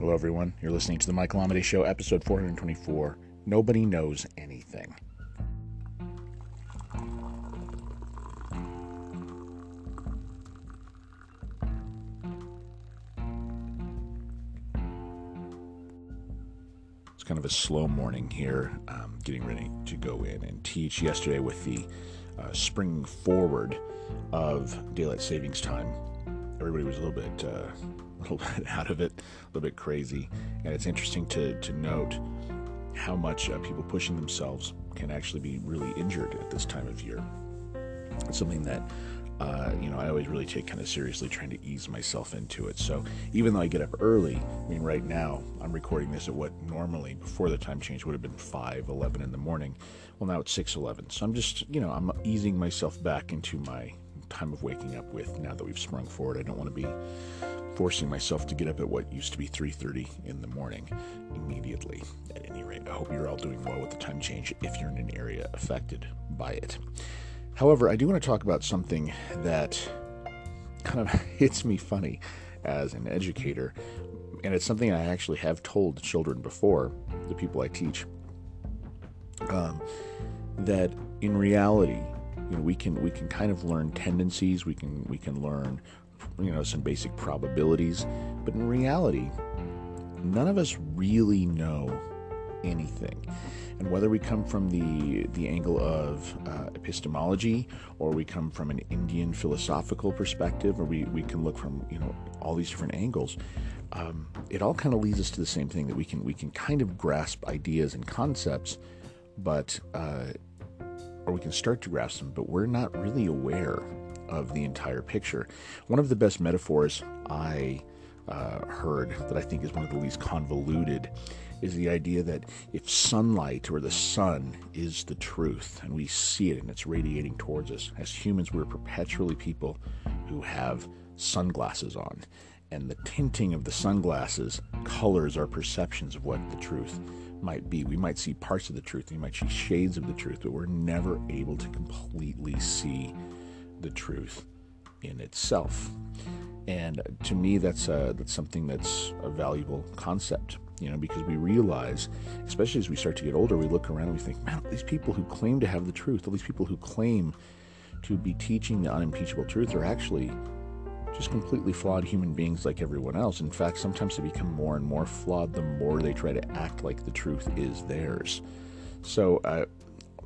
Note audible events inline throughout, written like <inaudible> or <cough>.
Hello, everyone. You're listening to the Michael Amidei Show, episode 424. Nobody knows anything. It's kind of a slow morning here, um, getting ready to go in and teach. Yesterday, with the uh, springing forward of daylight savings time, everybody was a little bit. Uh, <laughs> little bit out of it, a little bit crazy. And it's interesting to, to note how much uh, people pushing themselves can actually be really injured at this time of year. It's something that, uh, you know, I always really take kind of seriously trying to ease myself into it. So even though I get up early, I mean, right now I'm recording this at what normally before the time change would have been 5, 11 in the morning. Well, now it's 6, 11. So I'm just, you know, I'm easing myself back into my time of waking up with now that we've sprung forward. I don't want to be forcing myself to get up at what used to be 3:30 in the morning immediately. At any rate, I hope you're all doing well with the time change if you're in an area affected by it. However, I do want to talk about something that kind of <laughs> hits me funny as an educator, and it's something I actually have told children before, the people I teach, um, that in reality, you know, we can we can kind of learn tendencies, we can we can learn you know some basic probabilities but in reality none of us really know anything. And whether we come from the the angle of uh, epistemology or we come from an indian philosophical perspective or we, we can look from you know all these different angles um, it all kind of leads us to the same thing that we can we can kind of grasp ideas and concepts but uh, or we can start to grasp them but we're not really aware of the entire picture. One of the best metaphors I uh, heard that I think is one of the least convoluted is the idea that if sunlight or the sun is the truth and we see it and it's radiating towards us, as humans, we're perpetually people who have sunglasses on. And the tinting of the sunglasses colors our perceptions of what the truth might be. We might see parts of the truth, we might see shades of the truth, but we're never able to completely see the truth in itself. And to me, that's a, that's something that's a valuable concept, you know, because we realize, especially as we start to get older, we look around and we think, man, these people who claim to have the truth, all these people who claim to be teaching the unimpeachable truth, are actually just completely flawed human beings like everyone else. In fact, sometimes they become more and more flawed the more they try to act like the truth is theirs. So, uh,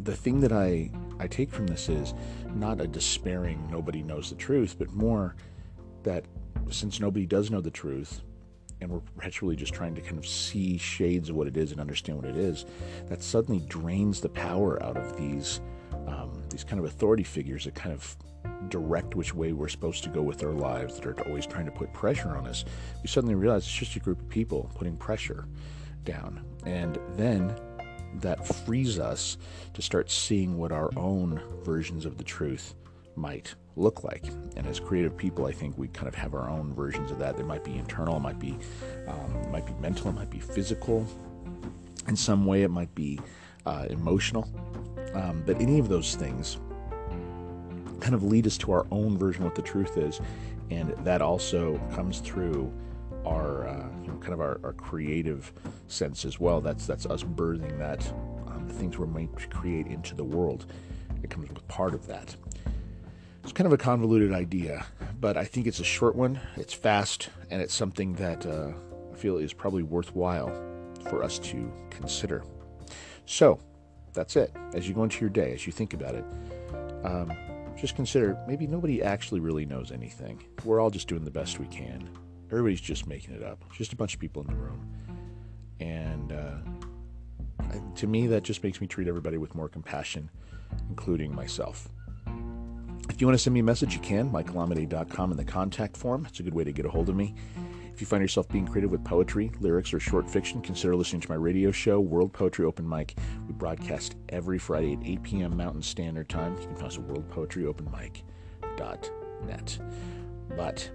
the thing that I, I take from this is not a despairing nobody knows the truth, but more that since nobody does know the truth, and we're perpetually just trying to kind of see shades of what it is and understand what it is, that suddenly drains the power out of these um, these kind of authority figures that kind of direct which way we're supposed to go with our lives, that are always trying to put pressure on us. We suddenly realize it's just a group of people putting pressure down, and then that frees us to start seeing what our own versions of the truth might look like. And as creative people, I think we kind of have our own versions of that. They might be internal, it might be, um, it might be mental, it might be physical. In some way, it might be uh, emotional. Um, but any of those things kind of lead us to our own version of what the truth is, and that also comes through our uh, kind of our, our, creative sense as well. That's that's us birthing that um, the things we're made to create into the world. It comes with part of that. It's kind of a convoluted idea, but I think it's a short one. It's fast, and it's something that uh, I feel is probably worthwhile for us to consider. So that's it. As you go into your day, as you think about it, um, just consider maybe nobody actually really knows anything. We're all just doing the best we can. Everybody's just making it up. just a bunch of people in the room. And uh, to me, that just makes me treat everybody with more compassion, including myself. If you want to send me a message, you can. michaelamidei.com in the contact form. It's a good way to get a hold of me. If you find yourself being creative with poetry, lyrics, or short fiction, consider listening to my radio show, World Poetry Open Mic. We broadcast every Friday at 8 p.m. Mountain Standard Time. You can find us at worldpoetryopenmic.net. But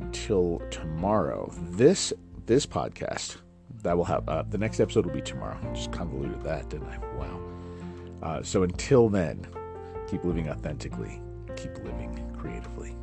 until tomorrow. This this podcast that will have uh, the next episode will be tomorrow. Just convoluted that, didn't I? Wow. Uh, so until then, keep living authentically, keep living creatively.